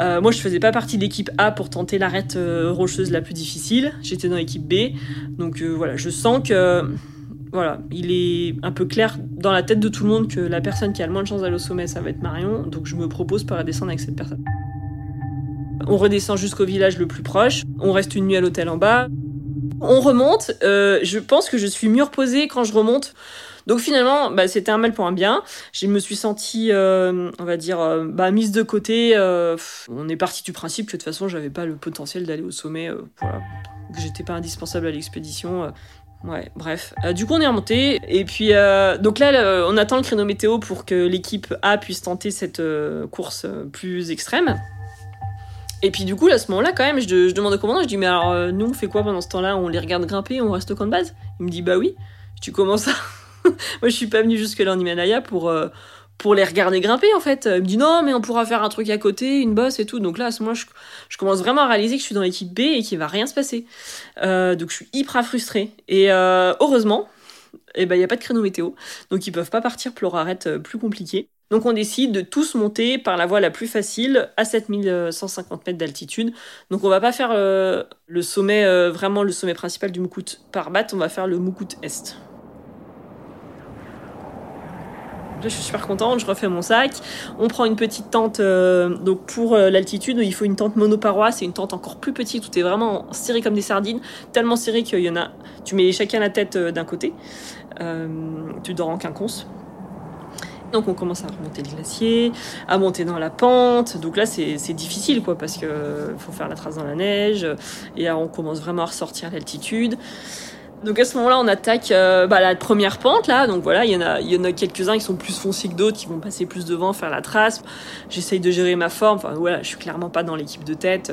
Euh, moi, je faisais pas partie de l'équipe A pour tenter l'arête euh, rocheuse la plus difficile. J'étais dans l'équipe B. Donc voilà, je sens que voilà, il est un peu clair dans la tête de tout le monde que la personne qui a le moins de chance d'aller au sommet, ça va être Marion. Donc je me propose pour descendre avec cette personne. On redescend jusqu'au village le plus proche. On reste une nuit à l'hôtel en bas. On remonte. je pense que je suis mieux reposée quand je remonte Donc finalement, bah, c'était un mal pour un bien. Je me suis sentie, euh, on va dire, euh, bah, mise de côté. Euh, on est parti du principe que de toute façon, j'avais pas le potentiel d'aller au sommet, voilà, que j'étais pas indispensable à l'expédition. Ouais, bref. du coup, on est remonté. Et puis, donc là, on attend le créneau météo pour que l'équipe A puisse tenter cette course plus extrême. Et puis du coup, à ce moment-là, quand même, je, demande au commandant, je dis, mais alors, nous, on fait quoi pendant ce temps-là? On les regarde grimper, on reste au camp de base? Il me dit, bah oui. Tu commences à... Moi, je suis pas venu jusque-là en Himalaya pour, euh, pour les regarder grimper, en fait. Il me dit non, mais on pourra faire un truc à côté, une bosse et tout. Donc là, à ce je, commence vraiment à réaliser que je suis dans l'équipe B et qu'il va rien se passer. Euh, donc je suis hyper frustrée. Et euh, heureusement, il eh ben, n'y a pas de créneau météo. Donc ils peuvent pas partir pour leur plus compliqué. Donc on décide de tous monter par la voie la plus facile à 7150 mètres d'altitude. Donc on va pas faire le sommet, vraiment le sommet principal du Moukout Parbat, on va faire le Moukout Est. je suis super contente, je refais mon sac. On prend une petite tente, euh, pour euh, l'altitude, il faut une tente monoparoi, c'est une tente encore plus petite, tout est vraiment serré comme des sardines, tellement serré qu'il y en a, tu mets chacun la tête euh, d'un côté, tu dors en quinconce. Donc on commence à remonter le glacier, à monter dans la pente. Donc là c'est difficile quoi parce que faut faire la trace dans la neige et on commence vraiment à ressortir l'altitude. Donc à ce moment-là, on attaque euh, bah, la première pente là. Donc voilà, il y en a, il y en a quelques-uns qui sont plus foncés que d'autres, qui vont passer plus devant, faire la trace. J'essaye de gérer ma forme. Enfin voilà, je suis clairement pas dans l'équipe de tête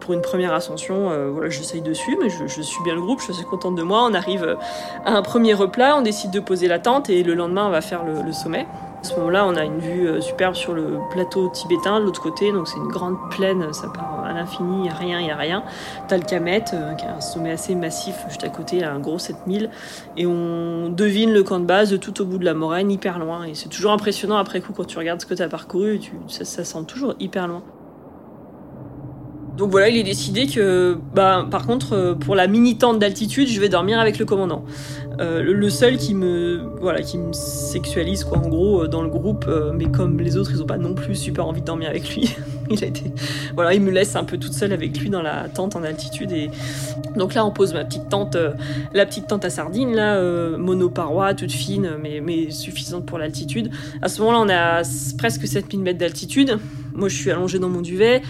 pour une première ascension. Euh, voilà, j'essaye dessus, mais je, suis bien le groupe. Je suis contente de moi. On arrive à un premier replat, on décide de poser la tente et le lendemain, on va faire le sommet. À ce moment-là, on a une vue euh, superbe sur le plateau tibétain de l'autre côté, donc c'est une grande plaine, ça part à l'infini, il n'y a rien, il n'y a rien. T'as le Kamet, euh, qui a un sommet assez massif juste à côté, un gros 7000, et on devine le camp de base tout au bout de la moraine, hyper loin. Et c'est toujours impressionnant après coup quand tu regardes ce que tu as parcouru, ça, ça semble toujours hyper loin. Donc voilà, il est décidé que, bah, par contre, euh, pour la mini tente d'altitude, je vais dormir avec le commandant. Euh, le seul qui me, voilà, qui me sexualise quoi, en gros, euh, dans le groupe, mais comme les autres, ils ont pas non plus super envie de dormir avec lui. il a été, voilà, il me laisse un peu toute seule avec lui dans la tente en altitude et donc là, on pose ma petite tente, la petite tente à sardines là, monoparoi, toute fine, mais mais suffisante pour l'altitude. À ce moment-là, on à presque 7000 mètres d'altitude. Moi, je suis allongée dans mon duvet.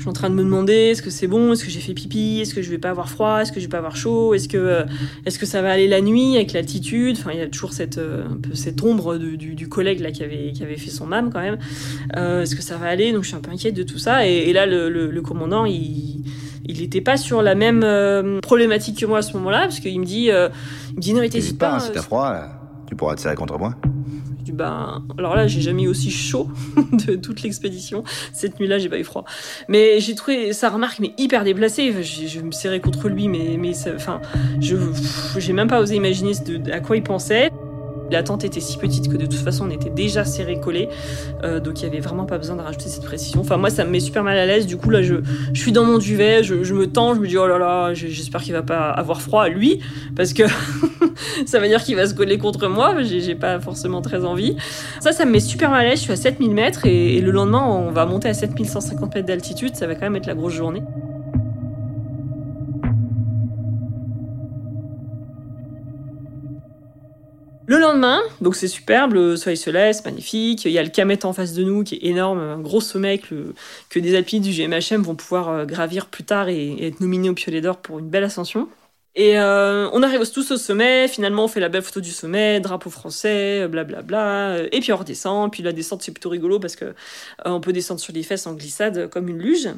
Je suis en train de me demander est-ce que c'est bon, est-ce que j'ai fait pipi, est-ce que je vais pas avoir froid, est-ce que je vais pas avoir chaud, est-ce que, euh, est-ce que ça va aller la nuit avec l'altitude. Enfin, il y a toujours cette, euh, un peu cette ombre du, collègue là qui avait, qui avait fait son MAM quand même. Euh, est-ce que ça va aller? Donc je suis un peu inquiète de tout ça. Et, là, le, commandant, il il n'était pas sur la même problématique que moi à ce moment-là, parce qu'il me dit, il me dit non mais t'hésites pas. pas si t'as froid, tu pourras te serrer contre moi. Ben, alors là, j'ai jamais eu aussi chaud de toute l'expédition. Cette nuit-là, j'ai pas eu froid. Mais j'ai trouvé sa remarque mais hyper déplacée. Je, me serrais contre lui, mais, enfin, je, j'ai même pas osé imaginer à quoi il pensait. La tente était si petite que de toute façon on était déjà serré collé, euh, donc il y avait vraiment pas besoin de rajouter cette précision. Enfin moi ça me met super mal à l'aise. Du coup là je, je suis dans mon duvet, je, me tends, je me dis oh là là, j'espère qu'il va pas avoir froid lui parce que ça veut dire qu'il va se coller contre moi. J'ai pas forcément très envie. Ça ça me met super mal à l'aise. Je suis à 7000 mètres et, et le lendemain on va monter à 7150 mètres d'altitude. Ça va quand même être la grosse journée. Le lendemain, donc c'est superbe, le soleil se laisse, magnifique. Il y a le Kamet en face de nous qui est énorme, un gros sommet que, des alpinistes du GMHM vont pouvoir euh, gravir plus tard et, être nominés au Piolet d'Or pour une belle ascension. Et euh, on arrive tous au sommet, finalement on fait la belle photo du sommet, drapeau français, blablabla, bla bla, et puis on redescend, puis la descente c'est plutôt rigolo parce que euh, on peut descendre sur les fesses en glissade comme une luge.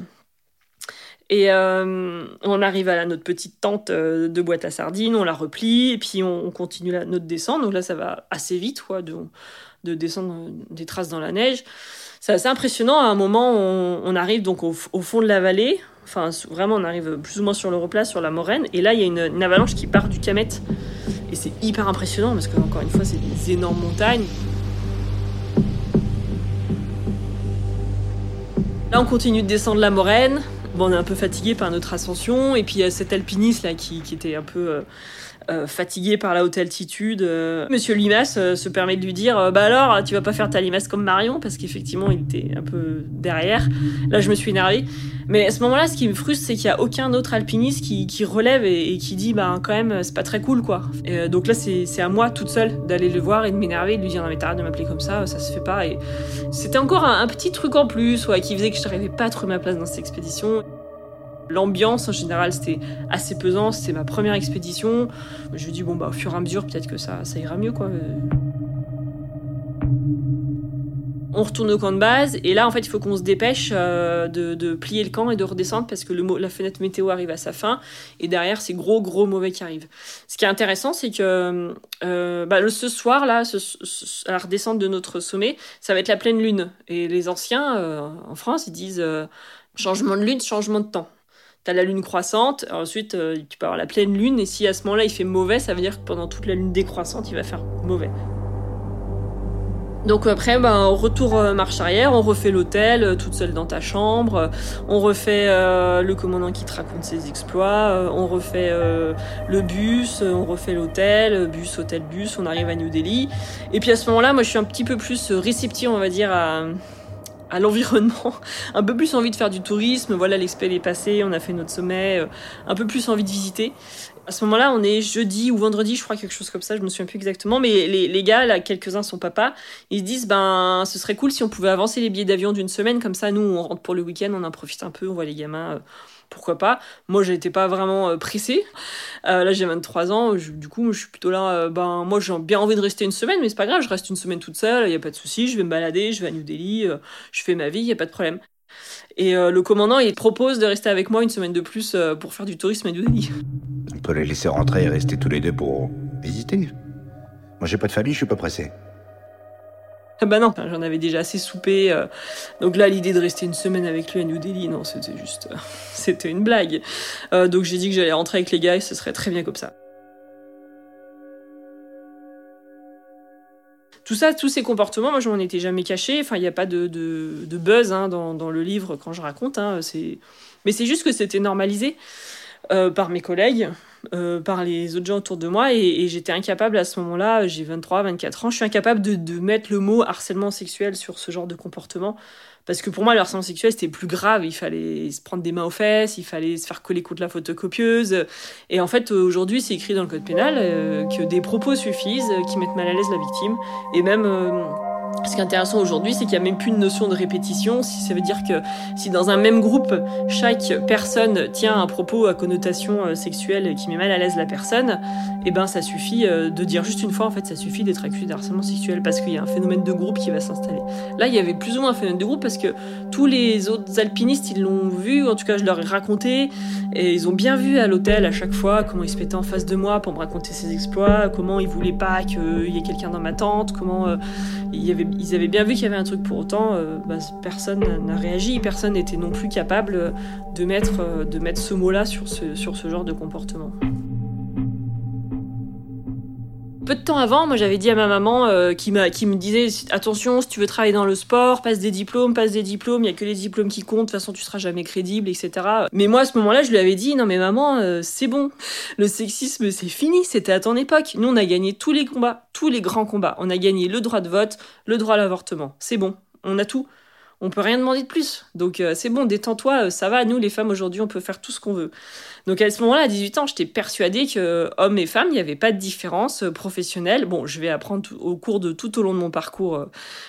Et euh, on arrive à notre petite tente euh, de boîte à sardines, on la replie, et puis on, continue notre descente. Donc là, ça va assez vite, quoi, de, de descendre des traces dans la neige. C'est assez impressionnant. À un moment, on, arrive donc au, fond de la vallée. Enfin, vraiment, on arrive plus ou moins sur le replat, sur la moraine. Et là, il y a une, une avalanche qui part du Camet. Et c'est hyper impressionnant parce que, encore une fois, c'est des énormes montagnes. Là, on continue de descendre la moraine. Bon, on est un peu fatigué par notre ascension, et puis il y a cet alpiniste là qui, était un peu euh, euh, fatigué par la haute altitude. Euh, Monsieur Limas se permet de lui dire Bah alors, tu vas pas faire ta limace comme Marion? Parce qu'effectivement, il était un peu derrière. Là, je me suis énervée. Mais à ce moment-là, ce qui me frustre, c'est qu'il y a aucun autre alpiniste qui, relève et, qui dit Bah quand même, c'est pas très cool quoi. Et, donc là, c'est à moi toute seule d'aller le voir et de m'énerver, de lui dire Non, mais t'arrêtes de m'appeler comme ça, ça se fait pas. Et c'était encore un, petit truc en plus qui faisait que je n'arrivais pas à trouver ma place dans cette expédition. L'ambiance en général c'était assez pesant, c'était ma première expédition. Je lui dis bon bah au fur et à mesure peut-être que ça, ça ira mieux quoi. On retourne au camp de base et là en fait il faut qu'on se dépêche euh, de, plier le camp et de redescendre parce que la fenêtre météo arrive à sa fin et derrière c'est gros gros mauvais qui arrivent. Ce qui est intéressant c'est que euh, bah, ce soir là, à la redescente de notre sommet, ça va être la pleine lune et les anciens euh, en France ils disent changement de lune, changement de temps. T'as la lune croissante, ensuite euh, tu peux avoir la pleine lune, et si à ce moment-là il fait mauvais, ça veut dire que pendant toute la lune décroissante, il va faire mauvais. Donc après, ben, retour euh, marche arrière, on refait l'hôtel, euh, toute seule dans ta chambre, on refait le commandant qui te raconte ses exploits, on refait le bus, on refait l'hôtel, bus, hôtel, bus, on arrive à New Delhi. Et puis à ce moment-là, moi je suis un petit peu plus réceptif, on va dire, à, à l'environnement, un peu plus envie de faire du tourisme. Voilà, l'expel est passé, on a fait notre sommet, euh, un peu plus envie de visiter. À ce moment-là, on est jeudi ou vendredi, je crois, quelque chose comme ça, je me souviens plus exactement. Mais les, gars, là, quelques-uns sont papa, ils se disent, ben, ce serait cool si on pouvait avancer les billets d'avion d'une semaine, comme ça, nous, on rentre pour le week-end, on en profite un peu, on voit les gamins. Euh, pourquoi pas Moi, j'étais pas vraiment euh, pressée. Euh, là, j'ai 23 ans, du coup, je suis plutôt là. Euh, ben, moi, j'ai bien envie de rester une semaine, mais c'est pas grave, je reste une semaine toute seule, il y a pas de souci, je vais me balader, je vais à New Delhi, je fais ma vie, il y a pas de problème. Et le commandant, il propose de rester avec moi une semaine de plus pour faire du tourisme à New Delhi. On peut les laisser rentrer et rester tous les deux pour visiter. Moi, j'ai pas de famille, je suis pas pressé. Ah bah non, j'en avais déjà assez soupé. Euh. donc là, l'idée de rester une semaine avec lui à New Delhi, non, c'était juste. Euh, c'était une blague. Euh, donc j'ai dit que j'allais rentrer avec les gars et ce serait très bien comme ça. Tout ça, tous ces comportements, moi je m'en étais jamais caché. Enfin, il n'y a pas de, buzz hein, dans, le livre quand je raconte. Hein, mais c'est juste que c'était normalisé. Par mes collègues, euh, par les autres gens autour de moi, et, j'étais incapable à ce moment-là, j'ai 23, 24 ans, je suis incapable de, mettre le mot harcèlement sexuel sur ce genre de comportement. Parce que pour moi, le harcèlement sexuel, c'était plus grave. Il fallait se prendre des mains aux fesses, il fallait se faire coller contre la photocopieuse. Et en fait, aujourd'hui, c'est écrit dans le code pénal euh, que des propos suffisent qui mettent mal à l'aise la victime. Et même ce qui est intéressant aujourd'hui, c'est qu'il n'y a même plus une notion de répétition. Si ça veut dire que si dans un même groupe, chaque personne tient un propos à connotation euh, sexuelle qui met mal à l'aise la personne, eh ben ça suffit euh, de dire juste une fois, en fait, ça suffit d'être accusé de harcèlement sexuel parce qu'il y a un phénomène de groupe qui va s'installer. Là, il y avait plus ou moins un phénomène de groupe parce que tous les autres alpinistes, ils l'ont vu, en tout cas, je leur ai raconté, et ils ont bien vu à l'hôtel à chaque fois comment ils se mettaient en face de moi pour me raconter ses exploits, comment ils voulaient pas qu'il y ait quelqu'un dans ma tente, comment euh, il y avait ils avaient bien vu qu'il y avait un truc, pour autant, euh, bah, personne n'a réagi, personne n'était non plus capable de mettre, euh, ce mot-là sur ce genre de comportement. Peu de temps avant, moi j'avais dit à ma maman euh, qui, me disait attention, si tu veux travailler dans le sport, passe des diplômes, passe des diplômes, il y a que les diplômes qui comptent, de toute façon tu seras jamais crédible, etc. Mais moi à ce moment-là, je lui avais dit non mais maman, euh, c'est bon, le sexisme c'est fini, c'était à ton époque. Nous on a gagné tous les combats, tous les grands combats. On a gagné le droit de vote, le droit à l'avortement, c'est bon, on a tout on peut rien demander de plus. Donc euh, c'est bon, détends-toi, ça va, nous les femmes aujourd'hui on peut faire tout ce qu'on veut. Donc à ce moment-là, à 18 ans, j'étais persuadée que hommes et femmes, il n'y avait pas de différence euh, professionnelle. Bon, je vais apprendre au cours de tout au long de mon parcours,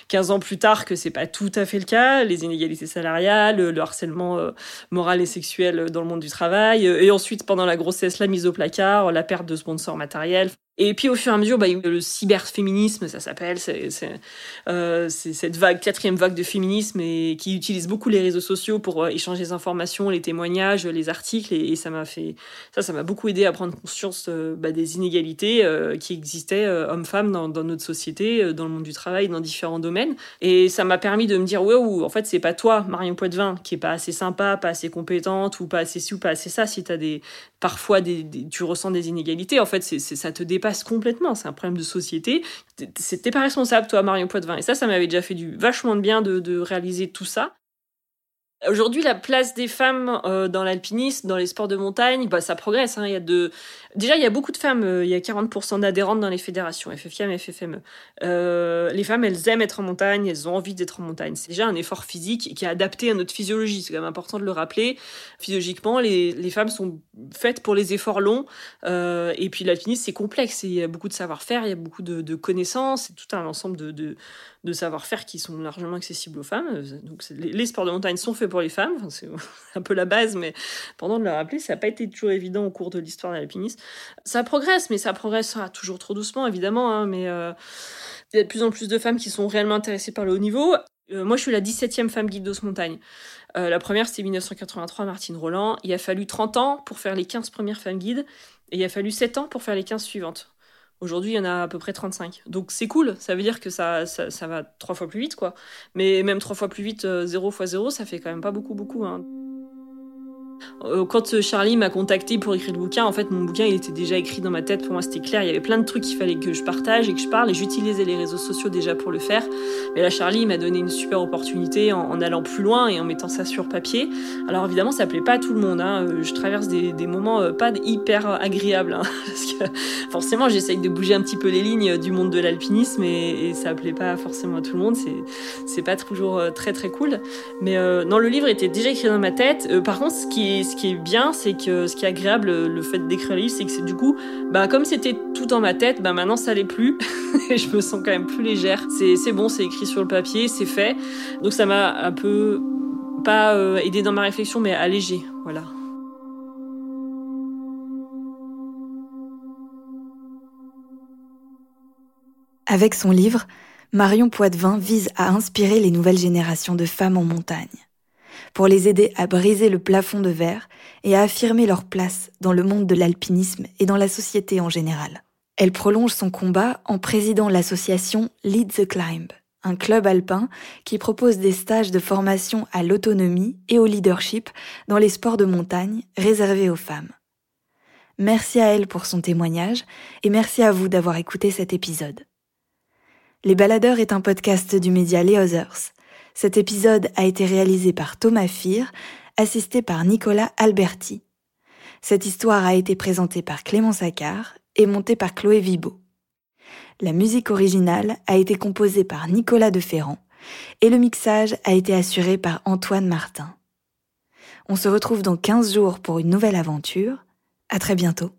15 euh, ans plus tard, que c'est pas tout à fait le cas. Les inégalités salariales, le harcèlement euh, moral et sexuel dans le monde du travail, et ensuite pendant la grossesse, la mise au placard, la perte de sponsors matériels. Et puis au fur et à mesure, bah, le cyberféminisme, ça s'appelle, c'est cette vague, quatrième vague de féminisme qui utilise beaucoup les réseaux sociaux pour échanger les informations, les témoignages, les articles, et ça m'a fait ça, ça m'a beaucoup aidé à prendre conscience euh, bah, des inégalités euh, qui existaient euh, hommes-femmes dans, notre société, dans le monde du travail, dans différents domaines. Et ça m'a permis de me dire ouais, en fait, c'est pas toi, Marion Poitvin, qui est pas assez sympa, pas assez compétente ou pas assez ci ou pas assez ça. Si as des parfois tu ressens des inégalités, en fait, ça te dépasse complètement. C'est un problème de société. C'était pas responsable, toi, Marion Poitvin. Et ça, ça m'avait déjà fait du vachement de bien de réaliser tout ça. Aujourd'hui, la place des femmes euh, dans l'alpinisme, dans les sports de montagne, bah, ça progresse. Hein. Il y a de... Déjà, il y a beaucoup de femmes. Euh, il y a 40% d'adhérentes dans les fédérations, FFIM, FFME. Euh, les femmes, elles aiment être en montagne, elles ont envie d'être en montagne. C'est déjà un effort physique qui est adapté à notre physiologie. C'est quand même important de le rappeler. Physiologiquement, les, les femmes sont faites pour les efforts longs. Euh, et puis l'alpinisme, c'est complexe. Il y a beaucoup de savoir-faire, il y a beaucoup de, de connaissances. C'est tout un ensemble de, de, de savoir-faire qui sont largement accessibles aux femmes. Donc les, sports de montagne sont faits pour les femmes. Enfin, c'est un peu la base, mais pendant de le rappeler, ça n'a pas été toujours évident au cours de l'histoire de l'alpinisme. Ça progresse, mais ça progressera toujours trop doucement, évidemment. Hein, mais euh, il y a de plus en plus de femmes qui sont réellement intéressées par le haut niveau. Euh, moi, je suis la 17e femme guide d'os montagne. Euh, la première, c'était 1983, Martine Roland. Il a fallu 30 ans pour faire les 15 premières femmes guides, et il a fallu 7 ans pour faire les 15 suivantes. Aujourd'hui, il y en a à peu près 35. Donc c'est cool, ça veut dire que ça, ça, va trois fois plus vite, quoi. Mais même trois fois plus vite, 0 fois 0, ça fait quand même pas beaucoup, beaucoup. Hein. Euh, quand Charlie m'a contacté pour écrire le bouquin, en fait, mon bouquin, il était déjà écrit dans ma tête. Pour moi, c'était clair. Il y avait plein de trucs qu'il fallait que je partage et que je parle. Et j'utilisais les réseaux sociaux déjà pour le faire. Mais là, Charlie m'a donné une super opportunité en, allant plus loin et en mettant ça sur papier. Alors évidemment, ça plaît pas à tout le monde. Hein. Euh, je traverse des, moments euh, pas hyper agréables. Hein, parce que forcément, j'essaye de bouger un petit peu les lignes du monde de l'alpinisme et, et, ça plaît pas forcément à tout le monde. C'est pas toujours très très cool. Mais euh, non, le livre était déjà écrit dans ma tête. Euh, par contre, ce qui est, ce qui est bien, c'est que ce qui est agréable, le fait d'écrire le livre, c'est que c'est du coup, bah, comme c'était tout dans ma tête, bah, maintenant ça l'est plus. et je me sens quand même plus légère. C'est bon, c'est écrit sur le papier, c'est fait. Donc ça m'a un peu, pas euh, aidé dans ma réflexion, mais allégé. Voilà. Avec son livre, Marion Poitvin vise à inspirer les nouvelles générations de femmes en montagne pour les aider à briser le plafond de verre et à affirmer leur place dans le monde de l'alpinisme et dans la société en général. Elle prolonge son combat en présidant l'association Lead the Climb, un club alpin qui propose des stages de formation à l'autonomie et au leadership dans les sports de montagne réservés aux femmes. Merci à elle pour son témoignage et merci à vous d'avoir écouté cet épisode. Les Baladeurs est un podcast du média Les Others. Cet épisode a été réalisé par Thomas Fir, assisté par Nicolas Alberti. Cette histoire a été présentée par Clément Saccard et montée par Chloé Vibo. La musique originale a été composée par Nicolas de Ferrand et le mixage a été assuré par Antoine Martin. On se retrouve dans 15 jours pour une nouvelle aventure. À très bientôt.